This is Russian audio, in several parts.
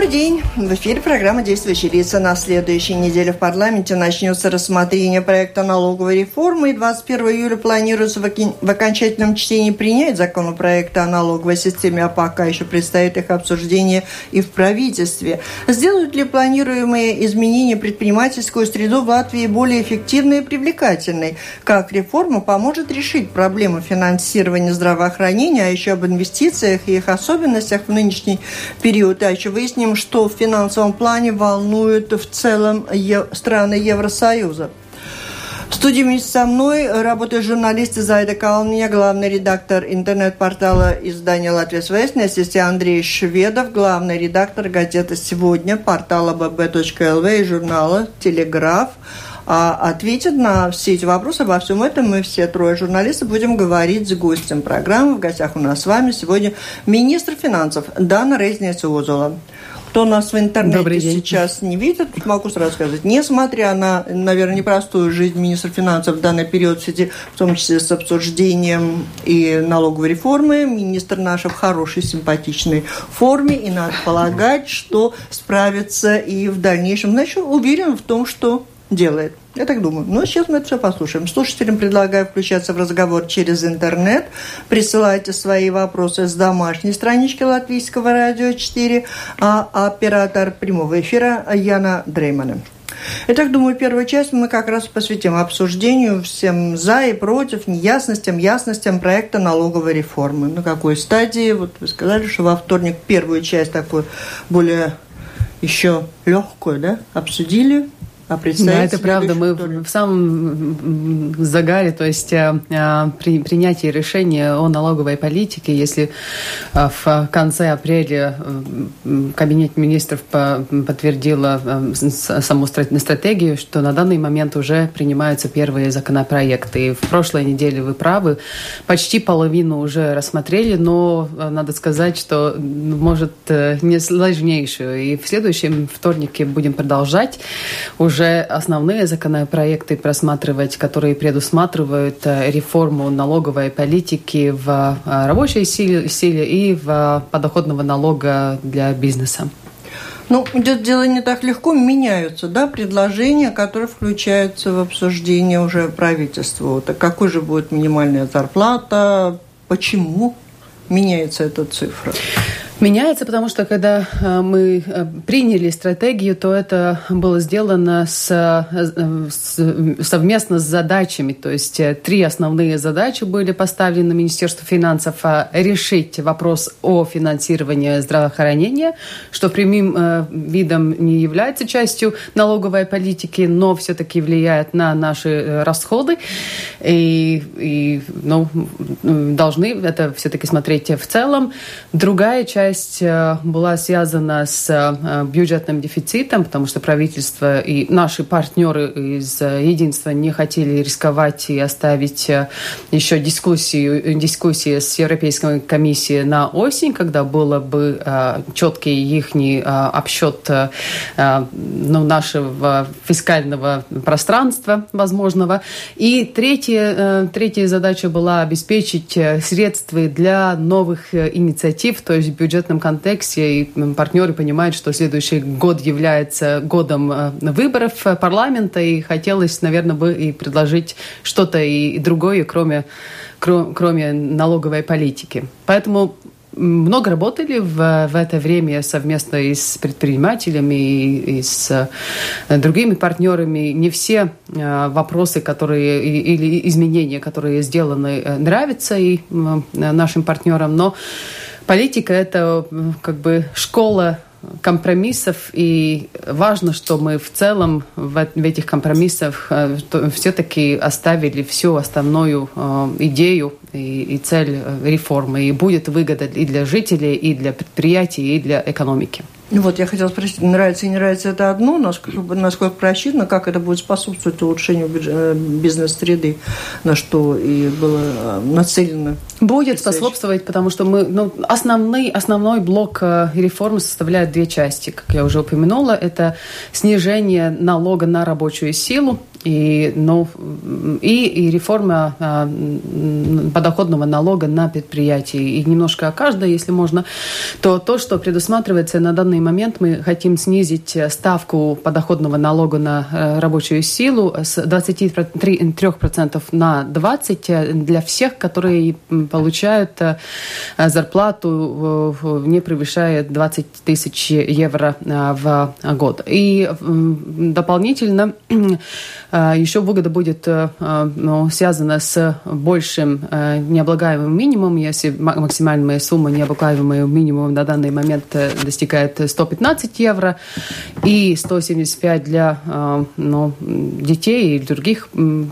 Добрый день. В эфире программа «Действующие лица». На следующей неделе в парламенте начнется рассмотрение проекта налоговой реформы. И 21 июля планируется в окончательном чтении принять законопроект о налоговой системе, а пока еще предстоит их обсуждение и в правительстве. Сделают ли планируемые изменения предпринимательскую среду в Латвии более эффективной и привлекательной? Как реформа поможет решить проблему финансирования здравоохранения, а еще об инвестициях и их особенностях в нынешний период, а еще выяснить, выясним, что в финансовом плане волнует в целом страны Евросоюза. В студии вместе со мной работает журналист Зайда Калния, главный редактор интернет-портала издания «Латвия Свестная», сестя Андрей Шведов, главный редактор газеты «Сегодня», портала bb.lv и журнала «Телеграф». А ответит на все эти вопросы. Обо всем этом мы все трое журналистов будем говорить с гостем программы. В гостях у нас с вами сегодня министр финансов Дана Резница-Озола. Кто нас в интернете сейчас не видит, могу сразу сказать, несмотря на, наверное, непростую жизнь министра финансов в данный период, в связи, в том числе с обсуждением и налоговой реформы, министр наш в хорошей, симпатичной форме, и надо полагать, что справится и в дальнейшем. Значит, уверен в том, что делает. Я так думаю. Но сейчас мы это все послушаем. Слушателям предлагаю включаться в разговор через интернет. Присылайте свои вопросы с домашней странички Латвийского радио 4, а оператор прямого эфира Яна Дреймана. Итак, думаю, первую часть мы как раз посвятим обсуждению всем за и против, неясностям, ясностям проекта налоговой реформы. На какой стадии? Вот вы сказали, что во вторник первую часть такую более еще легкую, да, обсудили, а да, это правда. Мы в самом загаре, то есть э, э, при принятии решения о налоговой политике, если э, в конце апреля Кабинет министров подтвердила саму стратегию, что на данный момент уже принимаются первые законопроекты. И в прошлой неделе вы правы, почти половину уже рассмотрели, но надо сказать, что может не сложнейшую. И в следующем вторнике будем продолжать уже уже основные законопроекты просматривать, которые предусматривают э, реформу налоговой политики в э, рабочей силе, силе и в подоходного налога для бизнеса. Ну, идет дело не так легко, меняются, да, предложения, которые включаются в обсуждение уже правительства. А какой же будет минимальная зарплата, почему меняется эта цифра? Меняется, потому что когда э, мы э, приняли стратегию, то это было сделано с, э, с, совместно с задачами. То есть три основные задачи были поставлены Министерству финансов. Решить вопрос о финансировании здравоохранения, что прямым видом не является частью налоговой политики, но все-таки влияет на наши расходы. И, и ну, должны это все-таки смотреть в целом. Другая часть часть э, была связана с э, бюджетным дефицитом, потому что правительство и наши партнеры из э, единства не хотели рисковать и оставить еще дискуссию, дискуссии с Европейской комиссией на осень, когда было бы четкий их обсчет ну, нашего фискального пространства возможного. И третья, третья задача была обеспечить средства для новых инициатив, то есть бюджет бюджетном контексте, и партнеры понимают, что следующий год является годом э, выборов парламента, и хотелось, наверное, бы и предложить что-то и другое, кроме, кроме налоговой политики. Поэтому много работали в, в это время совместно и с предпринимателями, и, и с э, другими партнерами. Не все э, вопросы, которые или изменения, которые сделаны, нравятся и нашим партнерам, но политика – это как бы школа компромиссов, и важно, что мы в целом в, этих компромиссах э, все-таки оставили всю основную э, идею и, и цель э, реформы, и будет выгода и для жителей, и для предприятий, и для экономики. Вот, я хотела спросить, нравится и не нравится это одно, насколько, насколько просчитано, как это будет способствовать улучшению э, бизнес-среды, на что и было э, нацелено? Будет способствовать, потому что мы, ну, основной, основной блок э, реформы составляет две части, как я уже упомянула. Это снижение налога на рабочую силу, и, ну, и, и реформа а, подоходного налога на предприятии. И немножко о каждой, если можно, то то, что предусматривается на данный момент, мы хотим снизить ставку подоходного налога на э, рабочую силу с 23% на 20% для всех, которые получают э, зарплату, не превышая 20 тысяч евро э, в год. И дополнительно а, Еще выгода будет э, э, ну, связана с большим э, необлагаемым минимумом, если максимальная сумма необлагаемого минимума на данный момент достигает 115 евро и 175 для ну, детей и других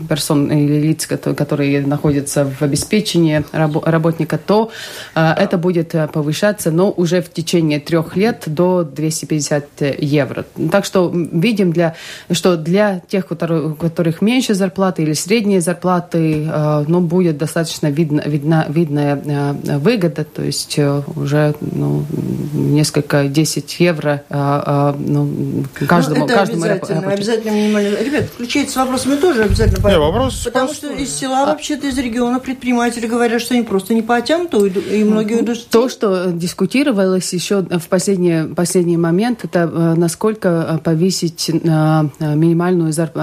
персон или лиц, которые находятся в обеспечении работника, то это будет повышаться, но уже в течение трех лет до 250 евро. Так что видим, для, что для тех, которые у которых меньше зарплаты или средние зарплаты, э, ну, будет достаточно видно, видна, видная э, выгода, то есть э, уже ну, несколько 10 евро ну, каждому, ну, это каждому обязательно, обязательно минимально. Ребят, включайте с вопросами тоже обязательно. Нет, вопрос Потому что из села, а... вообще-то из региона предприниматели говорят, что они просто не потянут, и многие уйдут. То, что дискутировалось еще в последний, последний момент, это насколько повысить минимальную зарплату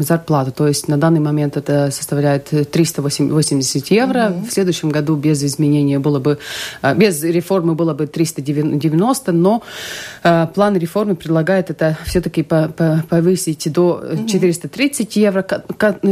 зарплату. То есть на данный момент это составляет 380 евро. Mm-hmm. В следующем году без изменения было бы, э, без реформы было бы 390, но э, план реформы предлагает это все-таки повысить до 430 евро,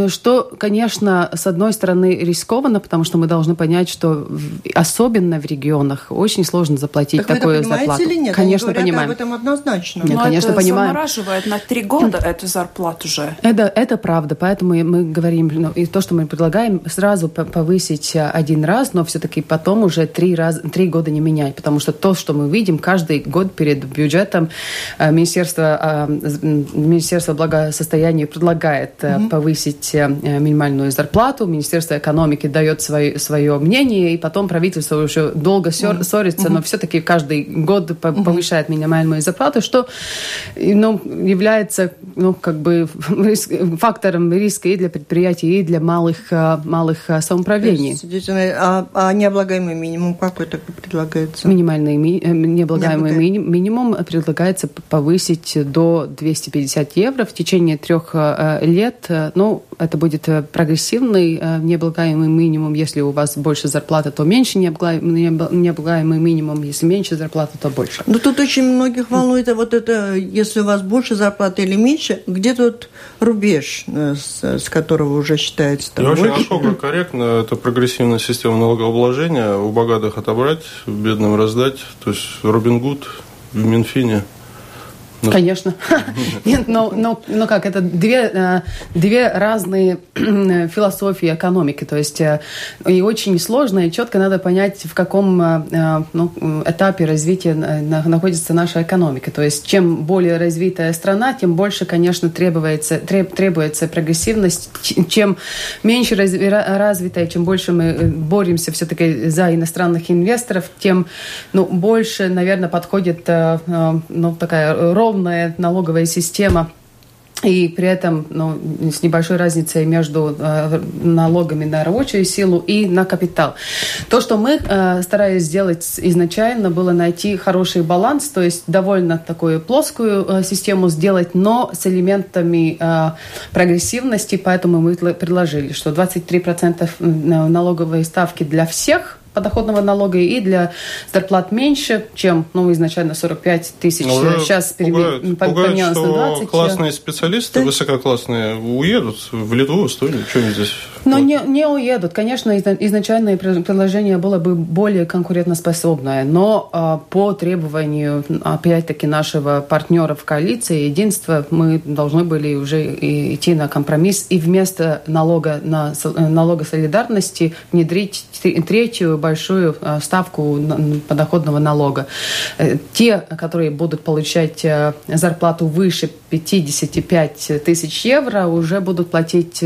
что, конечно, с одной стороны рискованно, потому что мы должны понять, что особенно в регионах очень сложно заплатить так такую вы это зарплату. Или нет? Конечно, Они понимаем. об этом однозначно. Нет, Но конечно, это понимаем. замораживает на три года эту зарплату же. Это, это правда, поэтому мы говорим, ну, и то, что мы предлагаем, сразу повысить э, один раз, но все-таки потом уже три, раз, три года не менять, потому что то, что мы видим каждый год перед бюджетом, э, Министерство, э, Министерство благосостояния предлагает mm-hmm. повысить минимальную зарплату, Министерство экономики дает свое, свое мнение, и потом правительство уже долго mm-hmm. ссорится, но все-таки каждый год повышает минимальную зарплату, что ну, является ну, как бы фактором риска и для предприятий, и для малых, э, малых э, самоуправлений. А, а необлагаемый минимум какой такой предлагается? Минимальный ми, э, необлагаемый ми, минимум предлагается повысить до 250 евро в течение трех лет. Ну, это будет прогрессивный необлагаемый минимум. Если у вас больше зарплаты, то меньше необлагаемый минимум. Если меньше зарплаты, то больше. Ну, тут очень многих волнует а вот это, если у вас больше зарплаты или меньше, где тут рубеж, э, с, с которого уже считается там, Не очень насколько корректно это прогрессивная система налогообложения. У богатых отобрать, бедным раздать. То есть Робин Гуд в Минфине – ну. Конечно. Нет, но, но, но как, это две, э, две разные философии экономики. То есть э, и очень сложно, и четко надо понять, в каком э, ну, этапе развития находится наша экономика. То есть чем более развитая страна, тем больше, конечно, требуется, треб, требуется прогрессивность. Чем меньше развитая, чем больше мы боремся все-таки за иностранных инвесторов, тем ну, больше, наверное, подходит ну, такая роль ровная налоговая система и при этом ну, с небольшой разницей между э, налогами на рабочую силу и на капитал. То, что мы э, старались сделать изначально, было найти хороший баланс, то есть довольно такую плоскую э, систему сделать, но с элементами э, прогрессивности, поэтому мы предложили, что 23% налоговой ставки для всех подоходного налога и для зарплат меньше, чем ну, изначально 45 тысяч. Уже Сейчас пугают, поменялось пугают, на 20. классные специалисты, да. высококлассные, уедут в Литву, Эстонию. Что они здесь Но не, не уедут. Конечно, изначальное предложение было бы более конкурентоспособное, но а, по требованию, опять-таки, нашего партнера в коалиции, единства, мы должны были уже идти на компромисс и вместо налога на налога солидарности внедрить третью большую а, ставку подоходного налога. Э, те, которые будут получать э, зарплату выше 55 тысяч евро, уже будут платить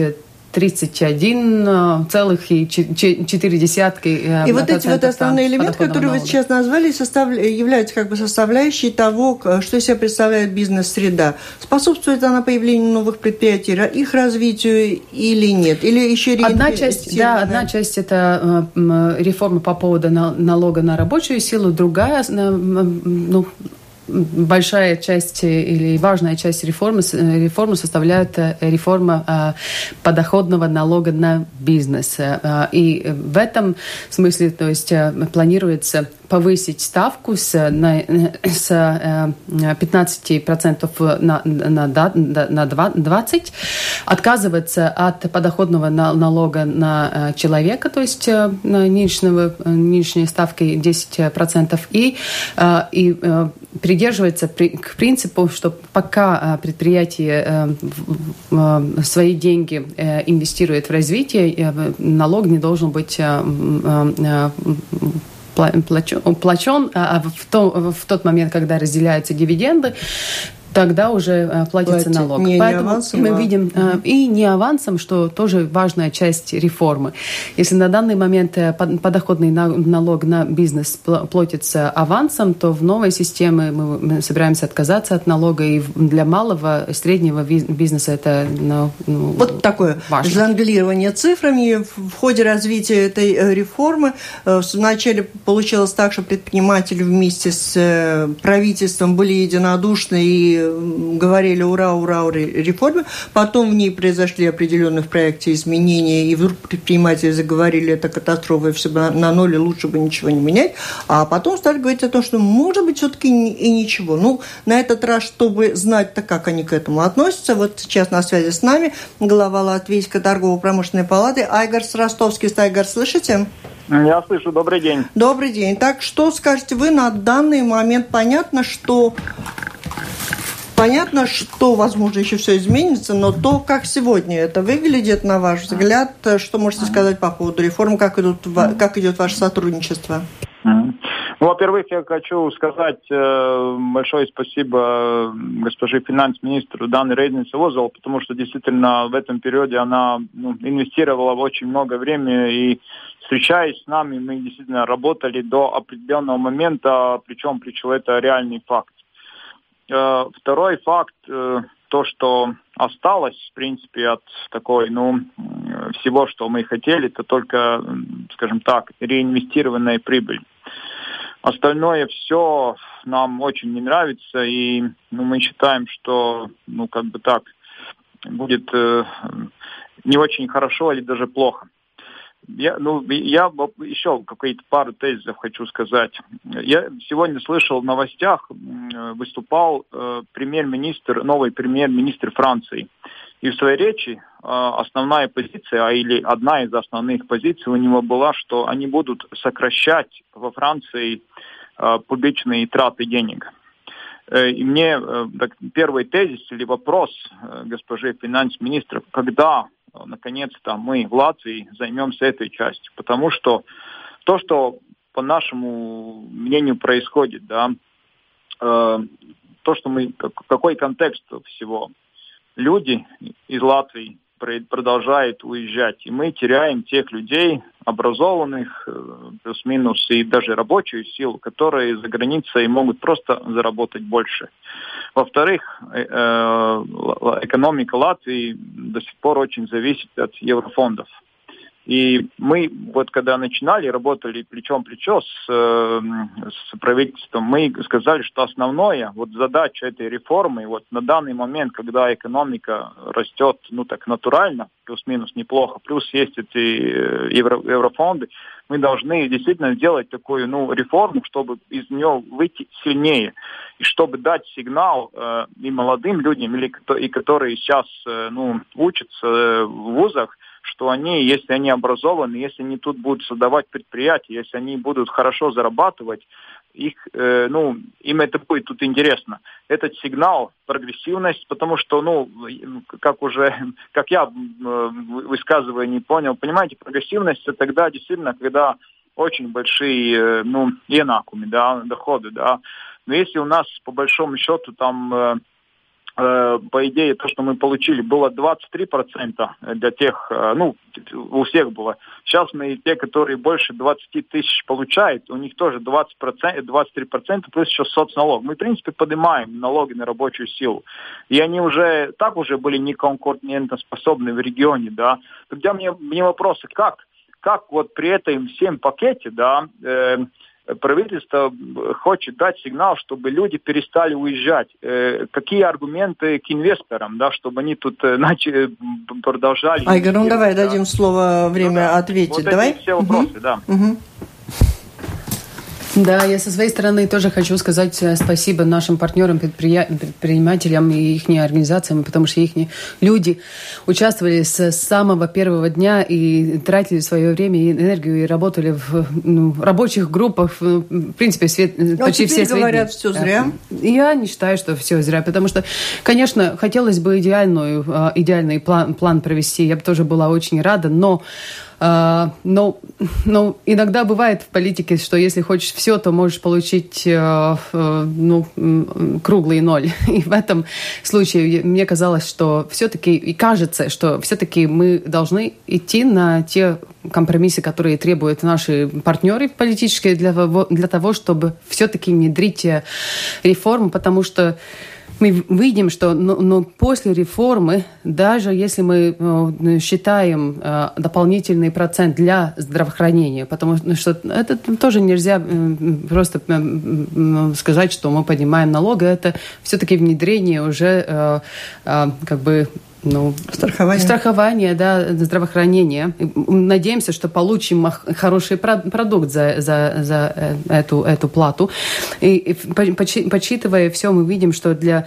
31 целых и 4 десятки. Э, и вот эти вот основные элементы, которые налога. вы сейчас назвали, состав... являются как бы составляющей того, что из себя представляет бизнес-среда. Способствует она появлению новых предприятий, их развитию или нет? Или еще одна часть, да, одна часть это э, реформа по поводу налога на рабочую силу, другая ну, большая часть э, или важная часть реформы, э, реформы составляет э, реформа подоходного налога на бизнес. И в этом смысле, то есть планируется повысить ставку с, на, с 15% на, на, на 20%, отказываться от подоходного налога на человека, то есть на нынешнего, нынешней ставки 10%, и, и придерживается к принципу, что пока предприятие свои деньги инвестирует в развитие, налог не должен быть плачен, а в, том, в тот момент, когда разделяются дивиденды, тогда уже э, платится Платит налог. Не, Поэтому не авансом, мы а... видим mm-hmm. и не авансом, что тоже важная часть реформы. Если на данный момент э, подоходный налог на бизнес платится авансом, то в новой системе мы собираемся отказаться от налога, и для малого и среднего бизнеса это ну, ну, Вот такое важно. жонглирование цифрами в ходе развития этой реформы. Вначале получилось так, что предприниматели вместе с правительством были единодушны и говорили ура, ура, ура реформе. Потом в ней произошли определенные в проекте изменения, и вдруг предприниматели заговорили, это катастрофа, и все на, ноль, лучше бы ничего не менять. А потом стали говорить о том, что может быть все-таки и ничего. Ну, на этот раз, чтобы знать-то, как они к этому относятся, вот сейчас на связи с нами глава Латвийской торгово-промышленной палаты Айгарс Ростовский. Айгар, слышите? Я слышу, добрый день. Добрый день. Так, что скажете вы на данный момент? Понятно, что Понятно, что, возможно, еще все изменится, но то, как сегодня это выглядит, на ваш взгляд, что можете сказать по поводу реформ, как, идут, как идет ваше сотрудничество? Ну, во-первых, я хочу сказать э, большое спасибо госпоже финанс-министру Дане Рейденсе Озол, потому что действительно в этом периоде она ну, инвестировала очень много времени и встречаясь с нами, мы действительно работали до определенного момента, причем, причем это реальный факт. Э, второй факт, э, то, что осталось, в принципе, от такой, ну, всего, что мы хотели, это только, скажем так, реинвестированная прибыль. Остальное все нам очень не нравится, и ну, мы считаем, что, ну, как бы так, будет э, не очень хорошо или даже плохо. Я, ну, я еще какие-то пару тезисов хочу сказать. Я сегодня слышал в новостях, выступал э, премьер-министр, новый премьер-министр Франции. И в своей речи э, основная позиция, а или одна из основных позиций у него была, что они будут сокращать во Франции э, публичные траты денег. И мне так, первый тезис или вопрос госпожи финанс-министра, когда наконец-то мы в Латвии займемся этой частью. Потому что то, что по нашему мнению происходит, да, э, то, что мы, какой контекст всего. Люди из Латвии продолжают уезжать, и мы теряем тех людей, образованных, э, плюс-минус, и даже рабочую силу, которые за границей могут просто заработать больше. Во-вторых, э, э, экономика Латвии до сих пор очень зависит от еврофондов. И мы, вот когда начинали, работали плечом плечо с, э, с правительством, мы сказали, что основное, вот задача этой реформы, вот на данный момент, когда экономика растет, ну так натурально, плюс-минус неплохо, плюс есть эти евро, еврофонды, мы должны действительно сделать такую ну, реформу, чтобы из нее выйти сильнее, и чтобы дать сигнал э, и молодым людям, или, и которые сейчас э, ну, учатся э, в вузах, что они, если они образованы, если они тут будут создавать предприятия, если они будут хорошо зарабатывать, их, э, ну, им это будет тут интересно. Этот сигнал, прогрессивность, потому что, ну, как уже, как я э, высказываю, не понял, понимаете, прогрессивность это тогда действительно, когда очень большие, э, ну, инакуми, да, доходы, да. Но если у нас, по большому счету, там э, по идее, то, что мы получили, было 23% для тех, э, ну, у всех было. Сейчас мы те, которые больше 20 тысяч получают, у них тоже 20%, 23% плюс еще соцналог. Мы, в принципе, поднимаем налоги на рабочую силу. И они уже, так уже были неконкурентоспособны в регионе, да. Тогда мне, мне вопросы, как, как вот при этом всем пакете, да, э, правительство хочет дать сигнал, чтобы люди перестали уезжать. Э, какие аргументы к инвесторам, да, чтобы они тут э, начали, продолжали... Айгор, ну давай да? дадим слово, время ну, да. ответить. Вот давай. все вопросы, угу. да. Угу. Да, я со своей стороны тоже хочу сказать э, спасибо нашим партнерам, предпринимателям и их организациям, потому что их люди участвовали с самого первого дня и тратили свое время и энергию и работали в ну, рабочих группах, в принципе, свет, Но ну, а почти все говорят, все зря. Я не считаю, что все зря, потому что, конечно, хотелось бы идеальную, э, идеальный план, план провести, я бы тоже была очень рада, но но, но иногда бывает в политике, что если хочешь все, то можешь получить э, э, ну, круглый ноль. И в этом случае мне казалось, что все-таки, и кажется, что все-таки мы должны идти на те компромиссы, которые требуют наши партнеры политические для, для того, чтобы все-таки внедрить реформы, потому что мы видим, что но, но после реформы, даже если мы э, считаем э, дополнительный процент для здравоохранения, потому что это тоже нельзя э, просто сказать, что мы поднимаем налоги, это все-таки внедрение уже как бы ну, страхование. страхование, да, здравоохранение. Надеемся, что получим хороший продукт за, за, за эту, эту плату. И, почитывая все, мы видим, что для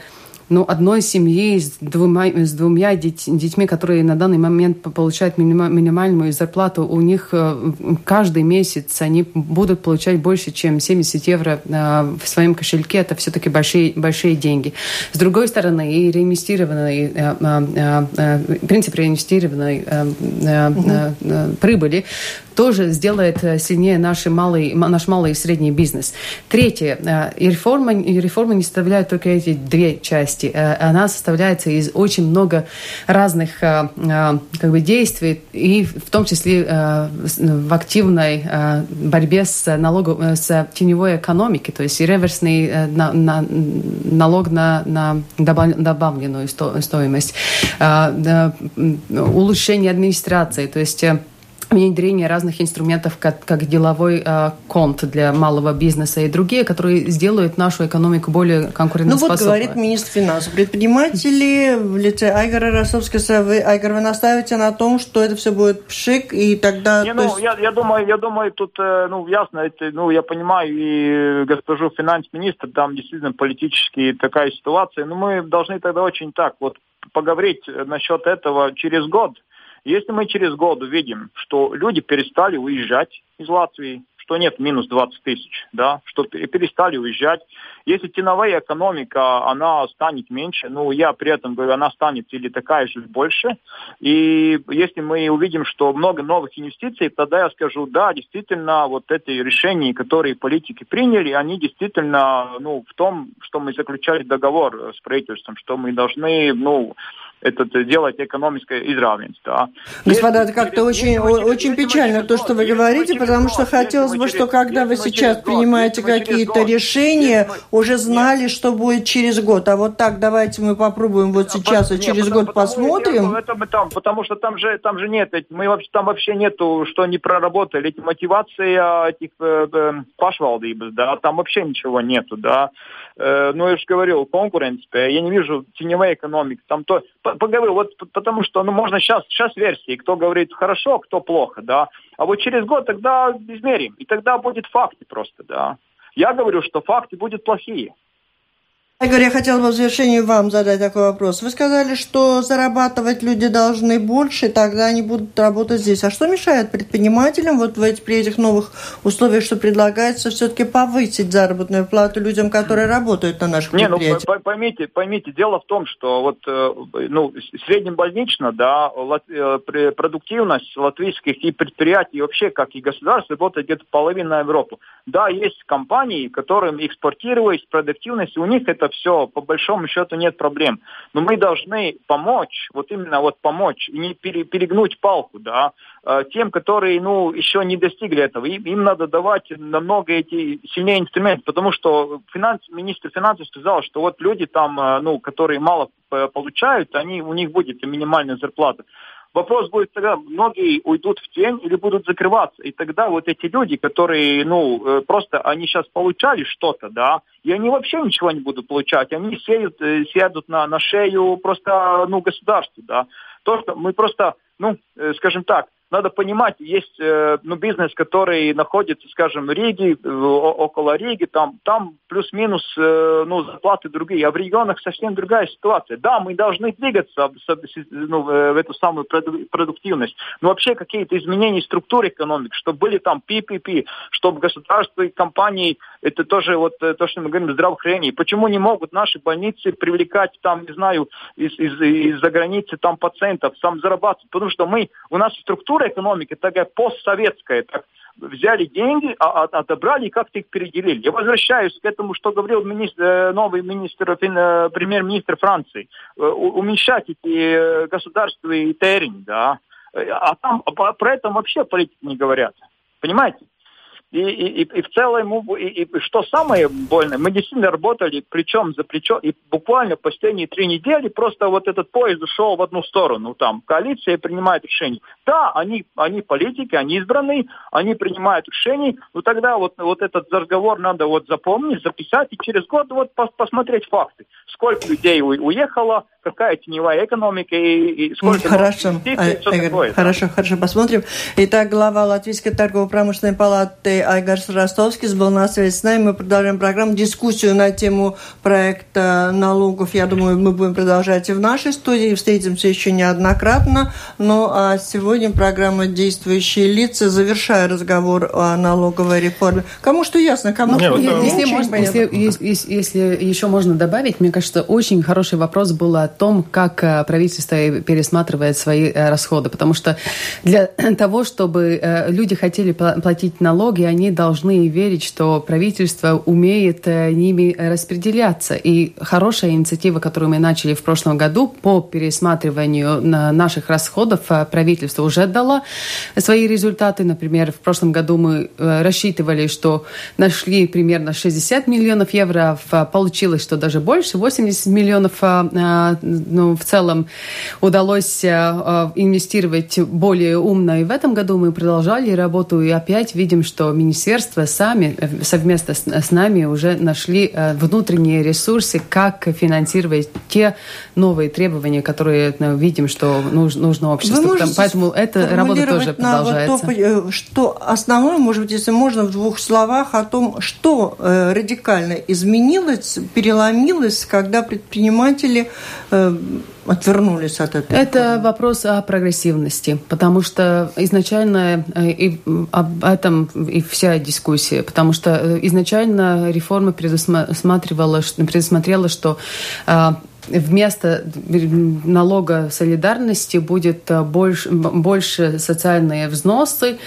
ну, одной семьи с двумя, с двумя детьми, которые на данный момент получают минимальную зарплату, у них э, каждый месяц они будут получать больше, чем 70 евро э, в своем кошельке. Это все-таки большие, большие деньги. С другой стороны, и реинвестированный, э, принцип реинвестированной угу. прибыли тоже сделает сильнее наши малый, наш малый и средний бизнес. Третье. Реформа, реформа не составляет только эти две части. Э, она составляется из очень много разных как бы, действий, и в том числе в активной борьбе с, налогом, с теневой экономикой, то есть реверсный на, на, налог на, на добавленную стоимость, улучшение администрации, то есть внедрение разных инструментов, как, как деловой э, конт для малого бизнеса и другие, которые сделают нашу экономику более конкурентоспособной. Ну вот говорит министр финансов. Предприниматели в лице Айгора Росовского, вы, Айгор, вы настаиваете на том, что это все будет пшик, и тогда... Не, ну, есть... я, я, думаю, я думаю, тут, э, ну, ясно, это, ну, я понимаю и госпожу финанс-министр, там действительно политически такая ситуация, но мы должны тогда очень так вот поговорить насчет этого через год, если мы через год увидим, что люди перестали уезжать из Латвии, что нет минус 20 тысяч, да, что перестали уезжать. Если теновая экономика, она станет меньше, ну, я при этом говорю, она станет или такая же, или больше. И если мы увидим, что много новых инвестиций, тогда я скажу, да, действительно, вот эти решения, которые политики приняли, они действительно, ну, в том, что мы заключали договор с правительством, что мы должны, ну, это делать экономическое изравненство. Господа, это как-то очень, очень печально то, что вы говорите, потому что хотелось бы, что когда вы сейчас принимаете какие-то решения, уже знали, что будет через год. А вот так давайте мы попробуем вот сейчас и через год посмотрим. потому что там же, там же нет, мы вообще, там вообще нету, что не проработали, эти мотивации а, этих э, э, пашвалдибас, да, там вообще ничего нету, да. Э, ну, я же говорил, конкуренция, я не вижу теневой экономики, там то, поговорю, вот потому что, ну, можно сейчас, сейчас версии, кто говорит хорошо, кто плохо, да, а вот через год тогда измерим, и тогда будет факты просто, да. Я говорю, что факты будут плохие. Игорь, я хотела бы в завершении вам задать такой вопрос. Вы сказали, что зарабатывать люди должны больше, тогда они будут работать здесь. А что мешает предпринимателям вот в эти, при этих новых условиях, что предлагается, все-таки повысить заработную плату людям, которые работают на наших Не, ну, поймите, поймите, дело в том, что вот э, ну, среднебольнично, да, э, продуктивность латвийских и предприятий, и вообще как и государств, работает где-то половина Европы. Да, есть компании, которым экспортировать продуктивность, у них это все, по большому счету нет проблем. Но мы должны помочь, вот именно вот помочь, не перегнуть палку, да, э, тем, которые, ну, еще не достигли этого. Им, им надо давать намного эти сильнее инструменты, потому что финанс, министр финансов сказал, что вот люди там, э, ну, которые мало получают, они, у них будет минимальная зарплата. Вопрос будет тогда, многие уйдут в тень или будут закрываться. И тогда вот эти люди, которые, ну, э, просто они сейчас получали что-то, да, и они вообще ничего не будут получать. Они сеют, э, сядут на, на шею просто, ну, государству, да. То, что мы просто, ну, э, скажем так, надо понимать, есть э, ну, бизнес, который находится, скажем, в Риге, около Риги, там, там плюс-минус э, ну, зарплаты другие, а в регионах совсем другая ситуация. Да, мы должны двигаться ну, в эту самую продуктивность, но вообще какие-то изменения структуры экономики, чтобы были там PPP, чтобы государство и компании, это тоже вот э, то, что мы говорим, здравоохранение. Почему не могут наши больницы привлекать там, не знаю, из, из, из-за границы там пациентов, там зарабатывать? Потому что мы, у нас структура экономики такая постсоветская, так взяли деньги, а, а, отобрали и как-то их переделили. Я возвращаюсь к этому, что говорил министр, э, новый министр, э, премьер-министр Франции. Уменьшать эти государственные терни, да. А там про это вообще политики не говорят. Понимаете? И, и, и в целом, и, и что самое больное, мы действительно работали плечом за плечо, и буквально последние три недели просто вот этот поезд ушел в одну сторону. Там коалиция принимает решения. Да, они, они политики, они избранные, они принимают решения, но тогда вот, вот этот разговор надо вот запомнить, записать, и через год вот посмотреть факты. Сколько людей уехало, какая теневая экономика и, и сколько... Хорошо, а, такое, хорошо, да. хорошо, посмотрим. Итак, глава Латвийской торгово-промышленной палаты Айгарс Ростовский был на связи с нами. Мы продолжаем программу, дискуссию на тему проекта налогов. Я думаю, мы будем продолжать и в нашей студии. Встретимся еще неоднократно. Ну, а сегодня программа «Действующие лица», завершая разговор о налоговой реформе. Кому что ясно, кому что если, можно, если, если, если еще можно добавить, мне кажется, очень хороший вопрос был о том, как э, правительство пересматривает свои э, расходы. Потому что для того, чтобы э, люди хотели платить налоги, они должны верить, что правительство умеет ними распределяться. И хорошая инициатива, которую мы начали в прошлом году по пересматриванию наших расходов, правительство уже дало свои результаты. Например, в прошлом году мы рассчитывали, что нашли примерно 60 миллионов евро, а получилось, что даже больше, 80 миллионов ну, в целом удалось э, э, инвестировать более умно. И в этом году мы продолжали работу и опять видим, что министерства сами э, совместно с, с нами уже нашли внутренние ресурсы, как финансировать те новые требования, которые ну, видим, что нужно, нужно обществу. Поэтому эта работа тоже продолжается. Вот то, что основное, может быть, если можно в двух словах о том, что радикально изменилось, переломилось, когда предприниматели Э, отвернулись от этого? Это вопрос о прогрессивности, потому что изначально э, и об этом и вся дискуссия, потому что э, изначально реформа предусматривала, предусмотрела, что вместо налога солидарности будет э, больше, больше социальные взносы.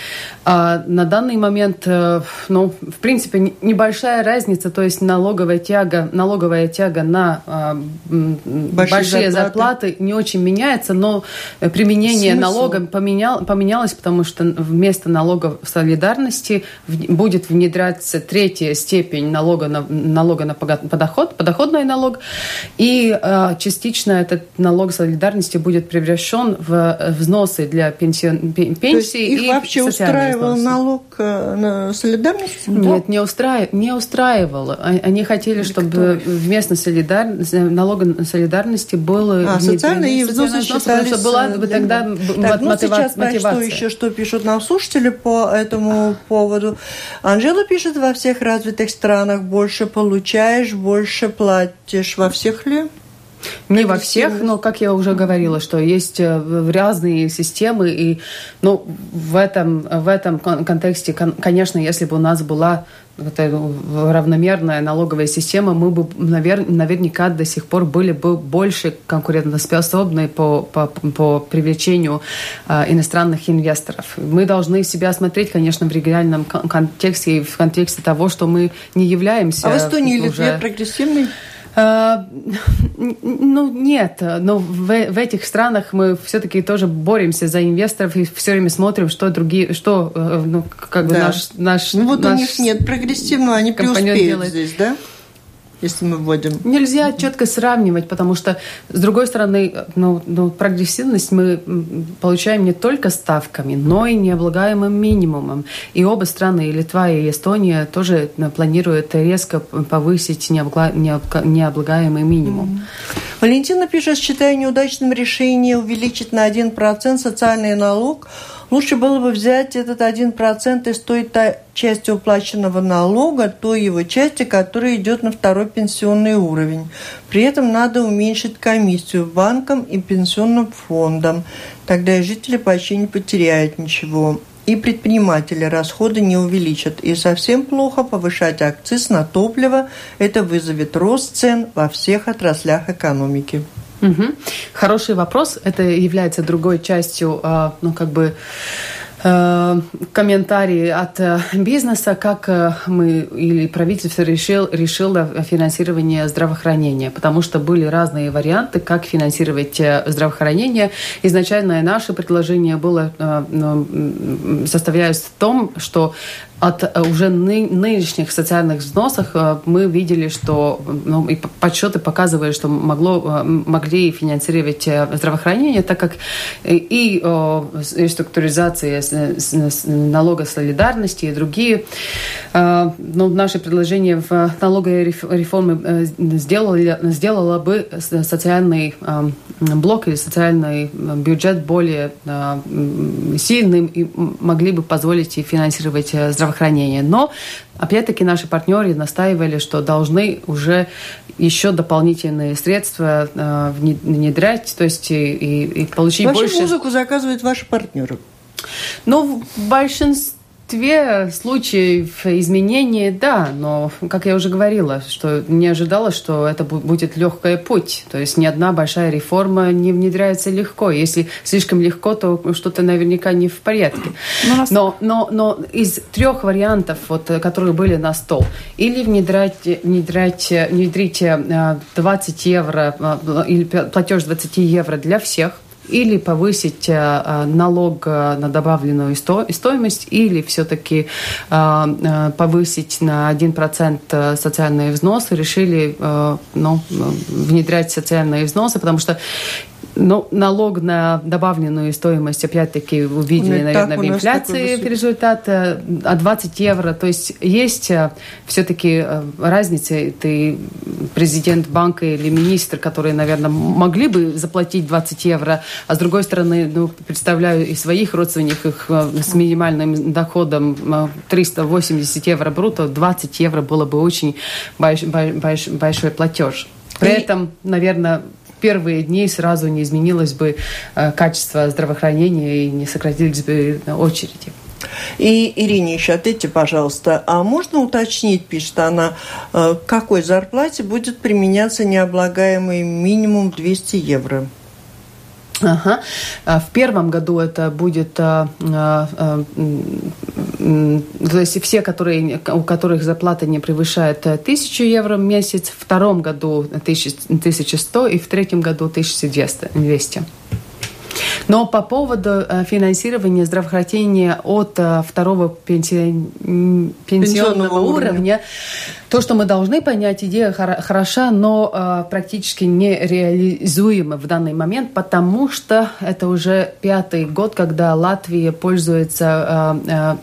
А на данный момент, э, ну, в принципе, небольшая разница, то есть налоговая тяга, налоговая тяга на а, большие, большие зарплаты. зарплаты не очень меняется, но применение Смысл? налога поменял, поменялось, потому что вместо налога солидарности будет внедряться третья степень налога на, налога на подоход, подоходный налог, и э, частично этот налог солидарности будет превращен в взносы для пенсион, пенсии их и вообще устраивал взносы. налог на солидарность? Нет, да? не, устраив, не устраивало. А, они хотели, чтобы вместо солидар... налога солидарности было... А, социальные и взносы считались... Чтобы была для... тогда так, ну, сейчас мотивация. что еще, что пишут нам слушатели по этому поводу. Анжела пишет, во всех развитых странах больше получаешь, больше платишь. Во всех ли? Не во всех, но, как я уже говорила, что есть э, разные системы, и ну, в, этом, в этом контексте, конечно, если бы у нас была это равномерная налоговая система, мы бы навер, наверняка до сих пор были бы больше конкурентоспособны по, по, по привлечению э, иностранных инвесторов. Мы должны себя смотреть, конечно, в региональном контексте и в контексте того, что мы не являемся... А в Эстонии уже... Литве прогрессивный? А, ну, нет. Но в, в этих странах мы все-таки тоже боремся за инвесторов и все время смотрим, что другие, что, э, ну, как бы да. наш, наш... Ну, вот наш у них нет прогрессивного, они преуспеют делает. здесь, да? Если мы вводим. Нельзя четко сравнивать, потому что, с другой стороны, ну, ну, прогрессивность мы получаем не только ставками, но и необлагаемым минимумом. И оба страны, и Литва, и Эстония, тоже ну, планируют резко повысить необлагаемый минимум. Валентина пишет, считаю неудачным решение увеличить на 1% социальный налог – Лучше было бы взять этот один процент из той части уплаченного налога, той его части, которая идет на второй пенсионный уровень. При этом надо уменьшить комиссию банкам и пенсионным фондам. Тогда и жители почти не потеряют ничего и предприниматели расходы не увеличат. И совсем плохо повышать акциз на топливо. Это вызовет рост цен во всех отраслях экономики. Угу. Хороший вопрос. Это является другой частью, а, ну, как бы, э, комментарии от э, бизнеса, как э, мы или правительство решил, решило финансирование здравоохранения, потому что были разные варианты, как финансировать здравоохранение. Изначально наше предложение было ну, состоялось в том, что от э, уже ны, нынешних социальных взносов э, мы видели, что ну, и подсчеты показывают, что могло, э, могли финансировать здравоохранение, так как и реструктуризация налога солидарности и другие. Но ну, наше предложение в налоговой реформе сделало, сделало бы социальный блок или социальный бюджет более сильным и могли бы позволить и финансировать здравоохранение здравоохранения. Но, опять-таки, наши партнеры настаивали, что должны уже еще дополнительные средства э, внедрять, то есть и, и, получить Вообще больше... музыку заказывают ваши партнеры? Ну, в большинстве случаев изменений, да, но, как я уже говорила, что не ожидала, что это будет легкий путь. То есть ни одна большая реформа не внедряется легко. Если слишком легко, то что-то наверняка не в порядке. Ну, но, но, но из трех вариантов, вот, которые были на стол, или внедрять, внедрять, внедрить 20 э, евро, э, или платеж 20 евро для всех – или повысить э, э, налог э, на добавленную стоимость, или все-таки повысить на 1% социальные взносы, решили ну, внедрять социальные взносы, потому что ну, налог на добавленную стоимость, опять-таки, увидели, ну, наверное, в инфляции результат, а 20 евро. То есть есть э, все-таки э, разница. Ты президент банка или министр, которые, наверное, могли бы заплатить 20 евро, а с другой стороны, ну, представляю и своих родственников э, с минимальным доходом 380 евро бруто, 20 евро было бы очень больш, больш, большой платеж. При и... этом, наверное, первые дни сразу не изменилось бы э, качество здравоохранения и не сократились бы очереди. И Ирине еще ответьте, пожалуйста, а можно уточнить, пишет она, э, к какой зарплате будет применяться необлагаемый минимум 200 евро? Ага. А в первом году это будет, то есть все, которые, у которых зарплата не превышает 1000 евро в месяц, в втором году 1100 и в третьем году 1200. Но по поводу финансирования здравоохранения от второго пенсионного, пенсионного уровня, уровня, то, что мы должны понять, идея хороша, но практически нереализуема в данный момент, потому что это уже пятый год, когда Латвия пользуется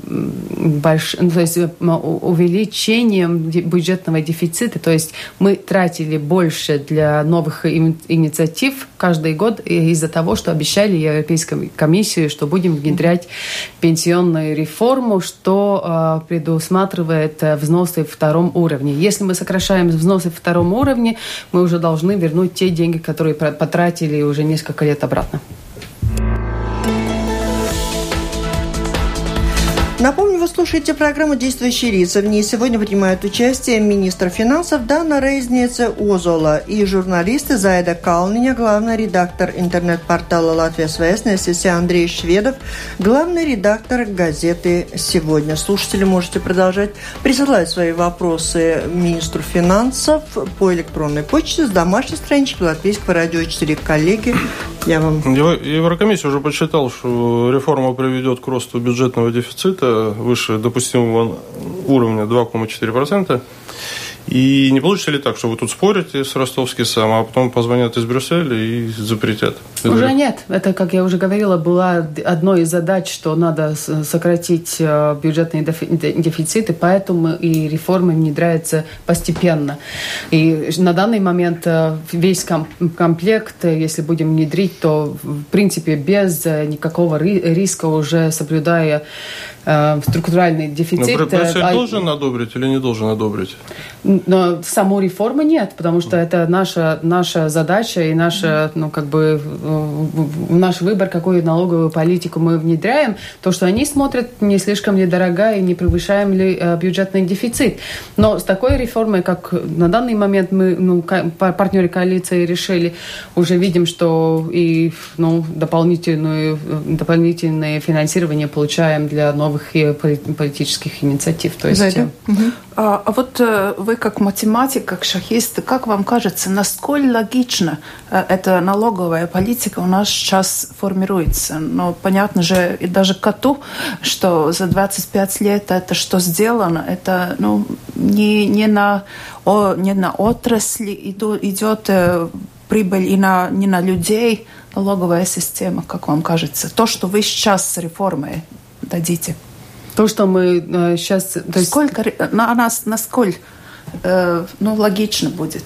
больш... ну, то есть, увеличением бюджетного дефицита. То есть мы тратили больше для новых инициатив каждый год из-за того, что обещали Европейской комиссии, что будем внедрять пенсионную реформу, что э, предусматривает э, взносы в втором уровне. Если мы сокращаем взносы в втором уровне, мы уже должны вернуть те деньги, которые потратили уже несколько лет обратно. Напомню, вы слушаете программу «Действующие лица». В ней сегодня принимают участие министр финансов Дана Рейзница Озола и журналисты Зайда Калниня, главный редактор интернет-портала «Латвия Свясность» Андрей Шведов, главный редактор газеты «Сегодня». Слушатели можете продолжать присылать свои вопросы министру финансов по электронной почте с домашней странички Латвийского радио 4. Коллеги, я вам... Еврокомиссия уже подсчитал, что реформа приведет к росту бюджетного дефицита выше допустимого уровня 2,4%. И не получится ли так, что вы тут спорите с ростовским сам, а потом позвонят из Брюсселя и запретят? Уже нет. Это, как я уже говорила, была одной из задач, что надо сократить э, бюджетные дефициты, поэтому и реформы внедряются постепенно. И на данный момент э, весь комплект, э, если будем внедрить, то в принципе без никакого риска уже соблюдая структуральный дефицит. Но Брюссель а... должен одобрить или не должен одобрить? Но саму реформу нет, потому что это наша, наша задача и наша, ну, как бы, наш выбор, какую налоговую политику мы внедряем. То, что они смотрят, не слишком ли дорогая и не превышаем ли э, бюджетный дефицит. Но с такой реформой, как на данный момент мы, ну, партнеры коалиции решили, уже видим, что и ну, дополнительную, дополнительное финансирование получаем для новых политических инициатив. То есть, угу. а, а вот э, вы как математик, как шахист, как вам кажется, насколько логично э, эта налоговая политика у нас сейчас формируется? Ну, понятно же, и даже коту, что за 25 лет это что сделано, это ну, не, не, на, о, не на отрасли идет э, прибыль и на, не на людей, налоговая система, как вам кажется? То, что вы сейчас с реформой дадите. То, что мы э, сейчас... То есть... Сколько, на, нас, насколько э, ну, логично будет.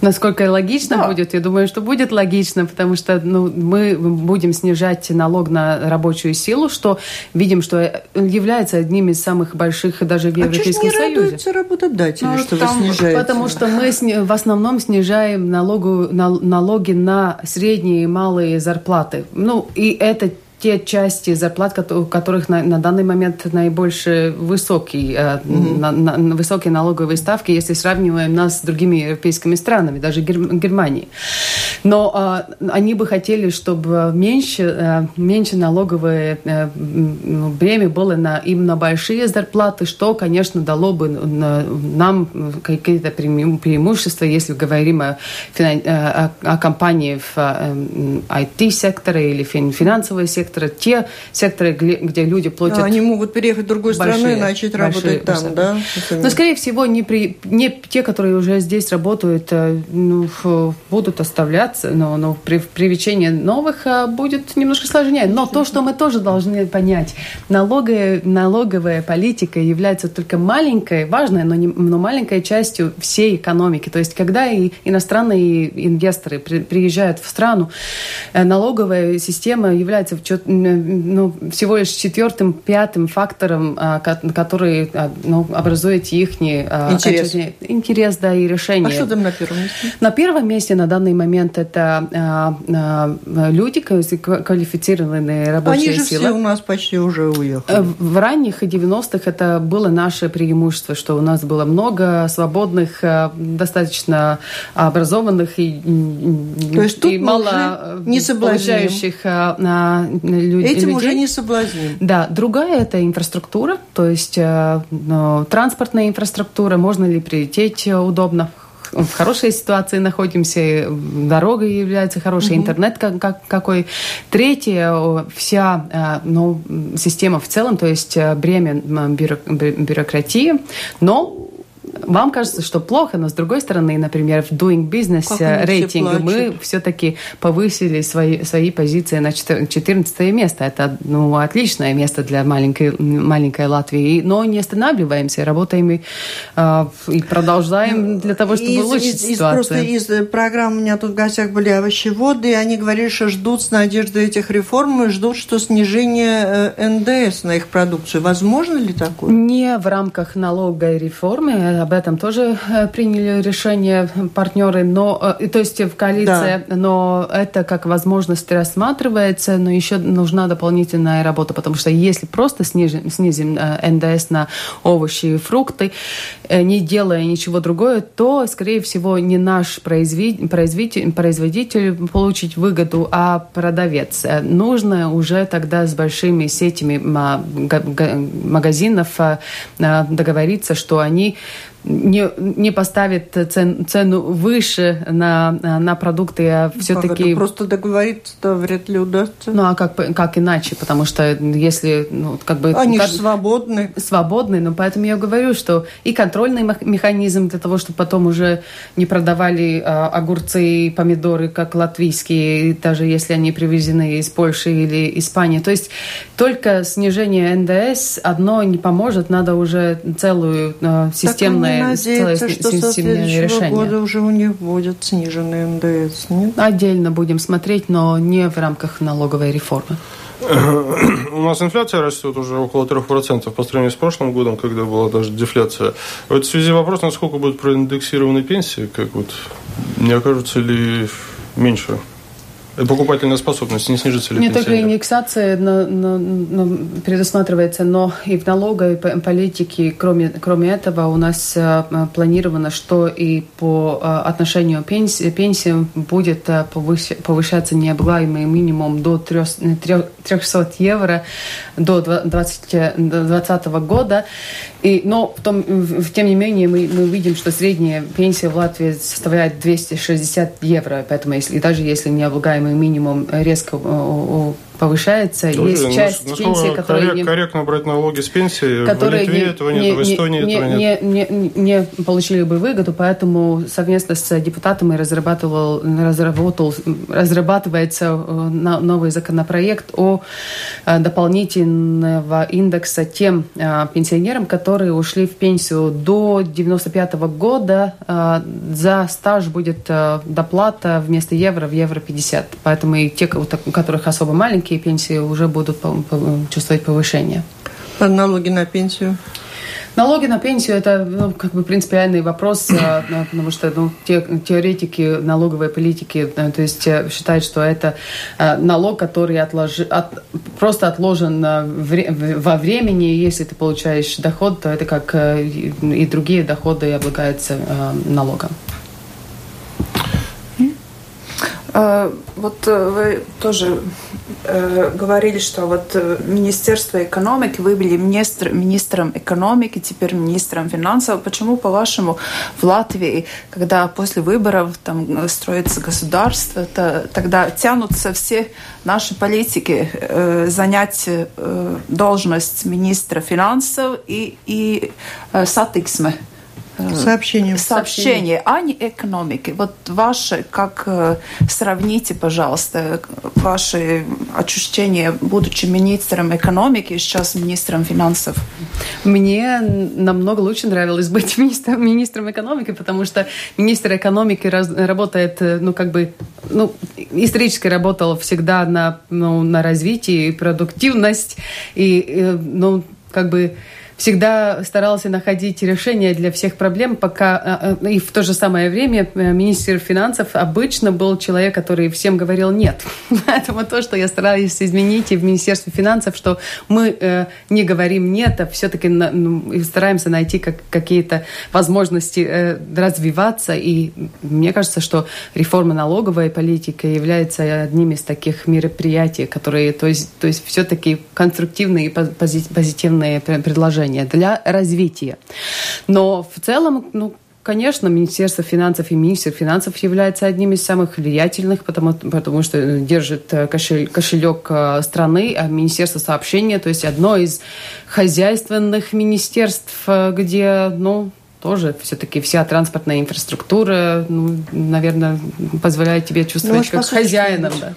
Насколько логично да. будет? Я думаю, что будет логично, потому что ну, мы будем снижать налог на рабочую силу, что видим, что является одним из самых больших даже в а Европейском а Союзе. А работодатели, ну, что там, вы снижаете? Потому что мы в основном снижаем налогу, налоги на средние и малые зарплаты. Ну, и это те части зарплат, у которых на, на данный момент наибольше высокие, mm-hmm. на, на, высокие налоговые ставки, если сравниваем нас с другими европейскими странами, даже Гер, Германией. Но а, они бы хотели, чтобы меньше, а, меньше налоговое а, бремя было на, именно большие зарплаты, что, конечно, дало бы нам какие-то преимущества, если говорим о, о, о компании в IT-секторе или финансовой секторе, сектора, те секторы, где люди платят... Они могут переехать в другую большие, страну и начать работать там, да? Но, скорее всего, не, при, не те, которые уже здесь работают, э, ну, будут оставляться, но, но при привлечении новых э, будет немножко сложнее. Но то, что мы тоже должны понять, налоговая, налоговая политика является только маленькой, важной, но, не, но маленькой частью всей экономики. То есть, когда и иностранные инвесторы при, приезжают в страну, э, налоговая система является в ну, всего лишь четвертым, пятым фактором, а, который а, ну, образует их а, интерес. интерес, да, и решение. А что там на первом месте? На первом месте на данный момент это люди, квалифицированные рабочие Они же силы. все у нас почти уже уехали. Э, в ранних 90-х это было наше преимущество, что у нас было много свободных, достаточно образованных и, То есть и мало не получающих людей. Этим уже не соблазним. Да, другая это инфраструктура, то есть э, ну, транспортная инфраструктура, можно ли прилететь удобно, в хорошей ситуации находимся, дорога является хорошей, угу. интернет как, как, какой. Третье, вся ну, система в целом, то есть бремя бюрократии, но вам кажется, что плохо, но с другой стороны, например, в Doing Business как рейтинге мы все-таки повысили свои, свои позиции на 14 место. Это ну, отличное место для маленькой, маленькой Латвии. Но не останавливаемся, работаем и, э, и продолжаем для того, чтобы из, улучшить из, ситуацию. Просто из программы у меня тут в гостях были овощеводы, и они говорили, что ждут с надеждой этих реформ и ждут, что снижение э, НДС на их продукцию. Возможно ли такое? Не в рамках налоговой реформы, об этом тоже э, приняли решение партнеры, но, э, то есть в коалиции, да. но это как возможность рассматривается, но еще нужна дополнительная работа, потому что если просто снизим, снизим э, НДС на овощи и фрукты, не делая ничего другое, то, скорее всего, не наш производитель, производитель получить выгоду, а продавец. Нужно уже тогда с большими сетями магазинов договориться, что они не, не поставит цен, цену выше на, на продукты, а все-таки... Просто договориться-то вряд ли удастся. Ну, а как, как иначе? Потому что если... Ну, как бы, Они как, же свободны. Свободны, но поэтому я говорю, что и контрольный механизм для того, чтобы потом уже не продавали а, огурцы и помидоры, как латвийские, даже если они привезены из Польши или Испании. То есть только снижение НДС одно не поможет, надо уже целую а, системную целое, надеяться, что со следующего решение. года уже у них будет сниженный НДС, нет? Отдельно будем смотреть, но не в рамках налоговой реформы. У нас инфляция растет уже около 3% по сравнению с прошлым годом, когда была даже дефляция. В этой связи вопрос, насколько будут проиндексированы пенсии, как вот не окажутся ли меньше? Покупательная способность не снижится ли Не только индексация но, но, но предусматривается, но и в налоговой политике, кроме, кроме этого, у нас а, планировано, что и по а, отношению к пенсии, пенсиям будет повышаться необлагаемый минимум до 300 евро до 2020 года. И, но в том, в, тем не менее мы, мы видим, что средняя пенсия в Латвии составляет 260 евро. Поэтому если, даже если необлагаемый минимум резко повышается. Тоже, есть часть ну, пенсии, которая... Коррект, не... Корректно брать налоги с пенсии. Которые в Литве не, этого нет, не, в Эстонии не, этого нет. Не, не, не получили бы выгоду, поэтому совместно с депутатами разрабатывал, разработал, разрабатывается э, новый законопроект о э, дополнительного индекса тем э, пенсионерам, которые ушли в пенсию до 95 года. За стаж будет доплата вместо евро в евро 50. Поэтому и те, у которых особо маленькие маленькие пенсии уже будут чувствовать повышение. А налоги на пенсию? Налоги на пенсию это ну, как бы принципиальный вопрос, а, потому что ну, те, теоретики налоговой политики то есть, э, считают, что это а, налог, который отложи, от, просто отложен во времени. Если ты получаешь доход, то это как э, и другие доходы облагаются э, налогом. А, вот э, вы тоже э, говорили, что вот э, Министерство экономики, вы были министр, министром экономики, теперь министром финансов. Почему, по-вашему, в Латвии, когда после выборов там строится государство, то, тогда тянутся все наши политики занять должность министра финансов и, и сатиксме Сообщение. Сообщение, а не экономики. Вот ваши, как э, сравните, пожалуйста, ваши ощущения, будучи министром экономики, сейчас министром финансов? Мне намного лучше нравилось быть министром, министром экономики, потому что министр экономики раз, работает, э, ну, как бы, ну, исторически работал всегда на, ну, на развитие и продуктивность, и, э, ну, как бы всегда старался находить решения для всех проблем, пока э, э, и в то же самое время э, министр финансов обычно был человек, который всем говорил нет. Поэтому то, что я стараюсь изменить и в Министерстве финансов, что мы не говорим нет, а все-таки ну, стараемся найти как, какие-то возможности развиваться. И мне кажется, что реформа налоговой политики является одним из таких мероприятий, которые, то есть, то есть все-таки конструктивные и позитивные предложения движения, для развития. Но в целом, ну, конечно, Министерство финансов и министр финансов является одним из самых влиятельных, потому, потому что держит э, кошель, кошелек э, страны, а Министерство сообщения, то есть одно из хозяйственных министерств, э, где, ну, тоже все-таки вся транспортная инфраструктура, ну, наверное, позволяет тебе чувствовать ну, как хозяином. Да.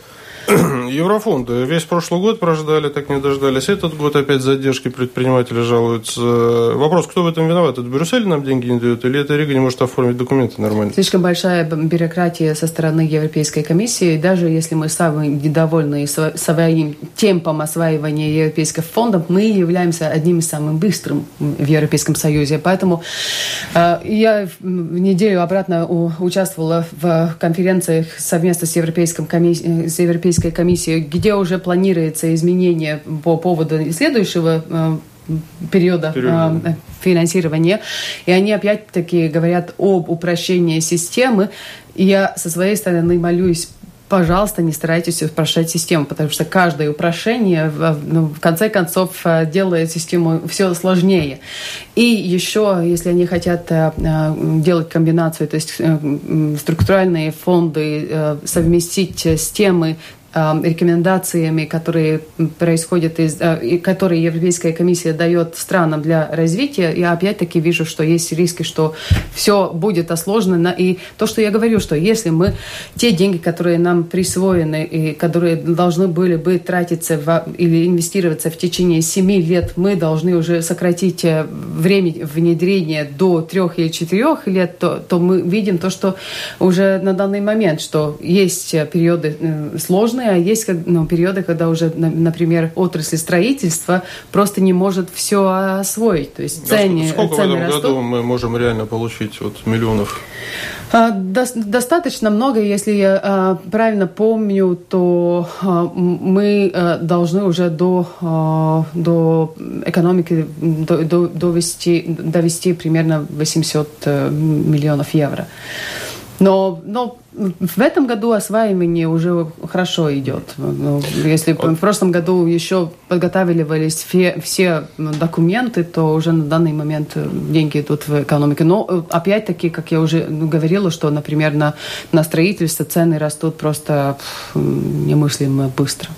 Еврофонды весь прошлый год прождали, так не дождались. Этот год опять задержки предприниматели жалуются. Вопрос, кто в этом виноват? Это Брюссель нам деньги не дает или это Рига не может оформить документы нормально? Слишком большая бюрократия со стороны Европейской комиссии. Даже если мы сами недовольны своим темпом осваивания европейских фондов, мы являемся одним из самых быстрых в Европейском Союзе. Поэтому э, я в неделю обратно участвовала в конференциях совместно с Европейской комиссией, Европейской комиссии, где уже планируется изменение по поводу следующего э, периода Период. э, финансирования. И они опять-таки говорят об упрощении системы. И я со своей стороны молюсь пожалуйста, не старайтесь упрощать систему, потому что каждое упрощение ну, в конце концов э, делает систему все сложнее. И еще, если они хотят э, делать комбинацию, то есть структуральные фонды совместить с Эм, рекомендациями, которые происходят из, э, которые Европейская комиссия дает странам для развития, я опять-таки вижу, что есть риски, что все будет осложнено. И то, что я говорю, что если мы те деньги, которые нам присвоены и которые должны были бы тратиться в, или инвестироваться в течение семи лет, мы должны уже сократить э, время внедрения до трех или четырех лет, то, то мы видим то, что уже на данный момент, что есть периоды э, сложные, а есть ну, периоды, когда уже, например, отрасль строительства просто не может все освоить. То есть цены, а сколько цены в этом растут. году мы можем реально получить вот миллионов? А, достаточно много, если я а, правильно помню, то мы должны уже до, до экономики до, до, довести, довести примерно 800 э, миллионов евро. Но, но в этом году осваивание уже хорошо идет. Ну, если в прошлом году еще подготавливались все, все документы, то уже на данный момент деньги идут в экономику. Но опять-таки, как я уже говорила, что, например, на, на строительство цены растут просто немыслимо быстро.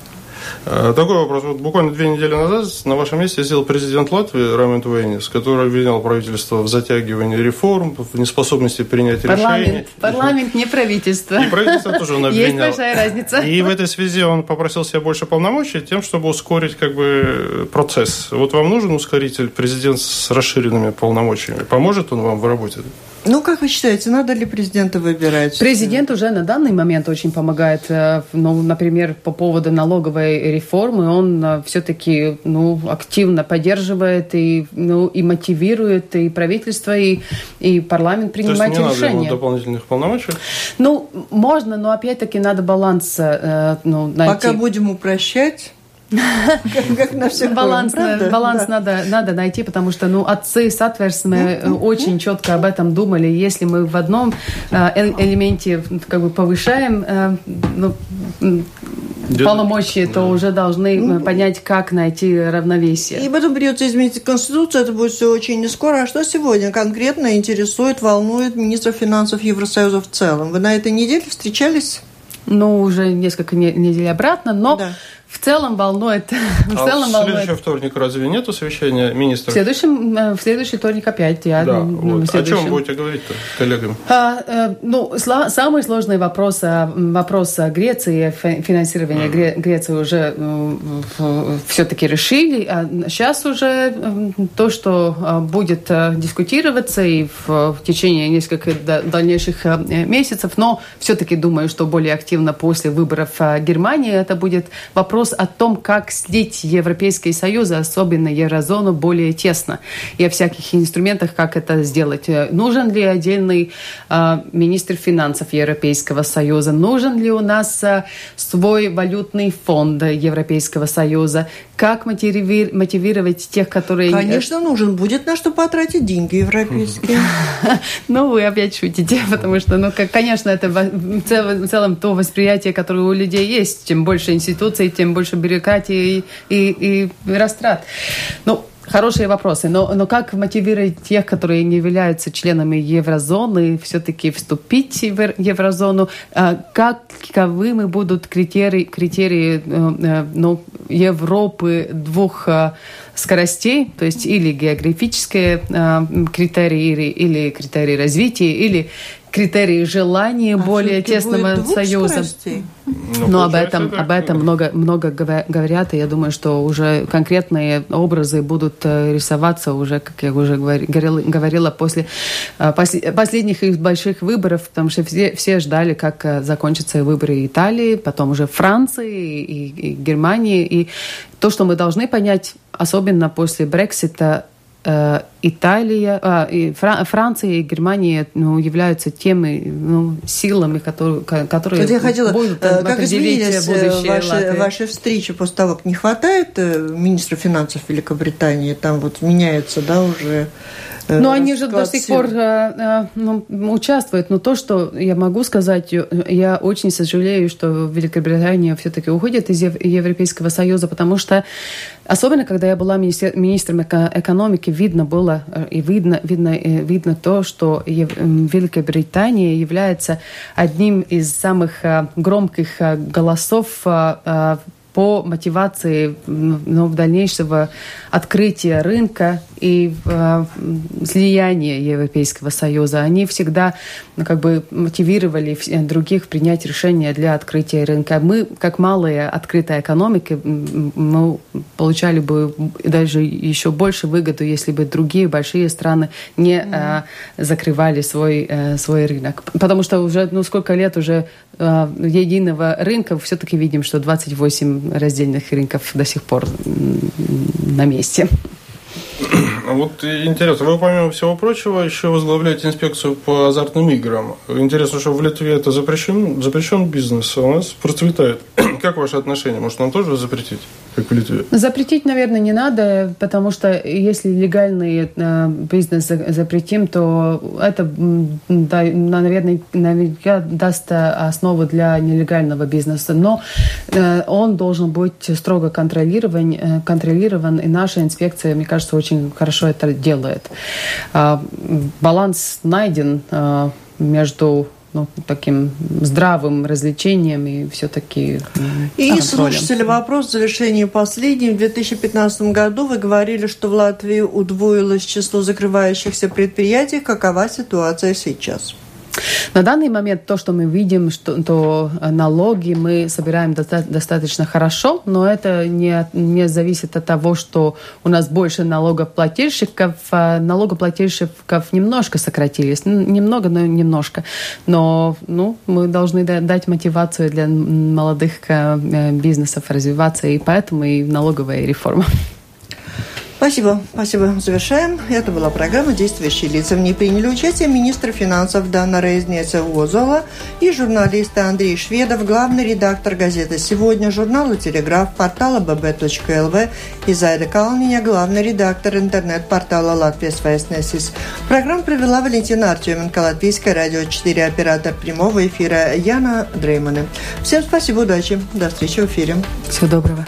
Э, такой вопрос. Вот буквально две недели назад на вашем месте сидел президент Латвии Рамент Вейнис, который обвинял правительство в затягивании реформ, в неспособности принять парламент, решения. Парламент, не правительство. И правительство тоже он обвинял. Есть большая разница. И в этой связи он попросил себе больше полномочий тем, чтобы ускорить как бы процесс. Вот вам нужен ускоритель, президент с расширенными полномочиями. Поможет он вам в работе? Ну, как вы считаете, надо ли президента выбирать? Президент уже на данный момент очень помогает. Э, ну, например, по поводу налоговой реформы, он э, все-таки ну, активно поддерживает и, ну, и мотивирует и правительство, и, и парламент принимать То есть не решения. Надо ему дополнительных полномочий? Ну, можно, но опять-таки надо баланс э, ну, найти. Пока будем упрощать, как на все баланс, правда? баланс да. надо, надо найти, потому что ну, отцы, соответственно, ну, очень четко об этом думали. Если мы в одном э, элементе как бы повышаем э, ну, полномочия, то уже должны ну, понять, как найти равновесие. И потом придется изменить Конституцию, это будет все очень не скоро. А что сегодня конкретно интересует, волнует министров финансов Евросоюза в целом? Вы на этой неделе встречались? Ну, уже несколько недель обратно, но да в целом волнует. в а целом в следующий волнует. вторник разве нет совещания министров? В следующем, э, в следующий вторник опять я. Да, ну, вот. О чем будете говорить-то с коллегами? А, э, ну, самый сложный вопрос, а, вопрос Греции, финансирование mm. Греции уже э, все-таки решили. А сейчас уже то, что будет дискутироваться и в течение нескольких дальнейших месяцев, но все-таки думаю, что более активно после выборов Германии это будет вопрос вопрос о том, как слить Европейский Союз, особенно еврозону, более тесно. И о всяких инструментах, как это сделать. Нужен ли отдельный э, министр финансов Европейского Союза? Нужен ли у нас э, свой валютный фонд Европейского Союза? Как мотиви мотивировать тех, которые... Конечно, нужен. Будет на что потратить деньги европейские. Ну, вы опять шутите, потому что, ну, конечно, это в целом то восприятие, которое у людей есть. Чем больше институций, тем больше бюрократии и, и, и растрат. Ну, Хорошие вопросы. Но, но как мотивировать тех, которые не являются членами еврозоны, все-таки вступить в еврозону? А каковы будут критерии, критерии э, ну, Европы двух э, скоростей, то есть или географические э, критерии, или критерии развития, или критерии желания а более тесного союза. Ну, Но об этом, об этом много, много говорят, и я думаю, что уже конкретные образы будут э, рисоваться уже, как я уже говорила, говорила после э, последних их больших выборов, потому что все, все ждали, как э, закончатся выборы Италии, потом уже Франции и, и Германии. И то, что мы должны понять, особенно после Брексита, Италия, а, и Франция и Германия ну, являются теми ну, силами, которые, которые вот я хотела, будут э, как изменились э, ваши, ваши встречи после того, как не хватает министра финансов Великобритании, там вот меняется, да, уже Э, но они же до сих пор э, э, ну, участвуют. Но то, что я могу сказать, я очень сожалею, что Великобритания все-таки уходит из Европейского Союза, потому что особенно когда я была министром экономики, видно было и видно, видно, видно то, что Великобритания является одним из самых громких голосов по мотивации ну, дальнейшего открытия рынка и э, слияния Европейского Союза. Они всегда ну, как бы мотивировали других принять решения для открытия рынка. Мы, как малая открытая экономика, мы получали бы даже еще больше выгоду, если бы другие большие страны не э, закрывали свой, э, свой рынок. Потому что уже ну, сколько лет уже э, единого рынка все-таки видим, что 28 раздельных рынков до сих пор на месте. Вот интересно, вы помимо всего прочего еще возглавляете инспекцию по азартным играм. Интересно, что в Литве это запрещен, запрещен бизнес, а у нас процветает. Как ваши отношения? Может, нам тоже запретить, как в Литве? Запретить, наверное, не надо, потому что если легальный э, бизнес запретим, то это, наверное, наверняка даст основу для нелегального бизнеса. Но э, он должен быть строго контролирован, э, контролирован, и наша инспекция, мне кажется, очень хорошо это делает. А, баланс найден а, между ну, таким здравым развлечением и все-таки И контролем. слушатели, вопрос в завершении последний. В 2015 году вы говорили, что в Латвии удвоилось число закрывающихся предприятий. Какова ситуация сейчас? На данный момент то, что мы видим, что то налоги мы собираем доста- достаточно хорошо, но это не, не зависит от того, что у нас больше налогоплательщиков. А налогоплательщиков немножко сократились, немного, но немножко. Но ну, мы должны дать мотивацию для молодых э, бизнесов развиваться, и поэтому и налоговая реформа. Спасибо. Спасибо. Завершаем. Это была программа «Действующие лица». В ней приняли участие министр финансов Дана Рейзнеца Озола и журналисты Андрей Шведов, главный редактор газеты «Сегодня», журнала «Телеграф», портала bb.lv и Зайда Калниня, главный редактор интернет-портала «Латвия Свайснесис». Программу провела Валентина Артеменко, Латвийское радио 4, оператор прямого эфира Яна Дреймана. Всем спасибо, удачи. До встречи в эфире. Всего доброго.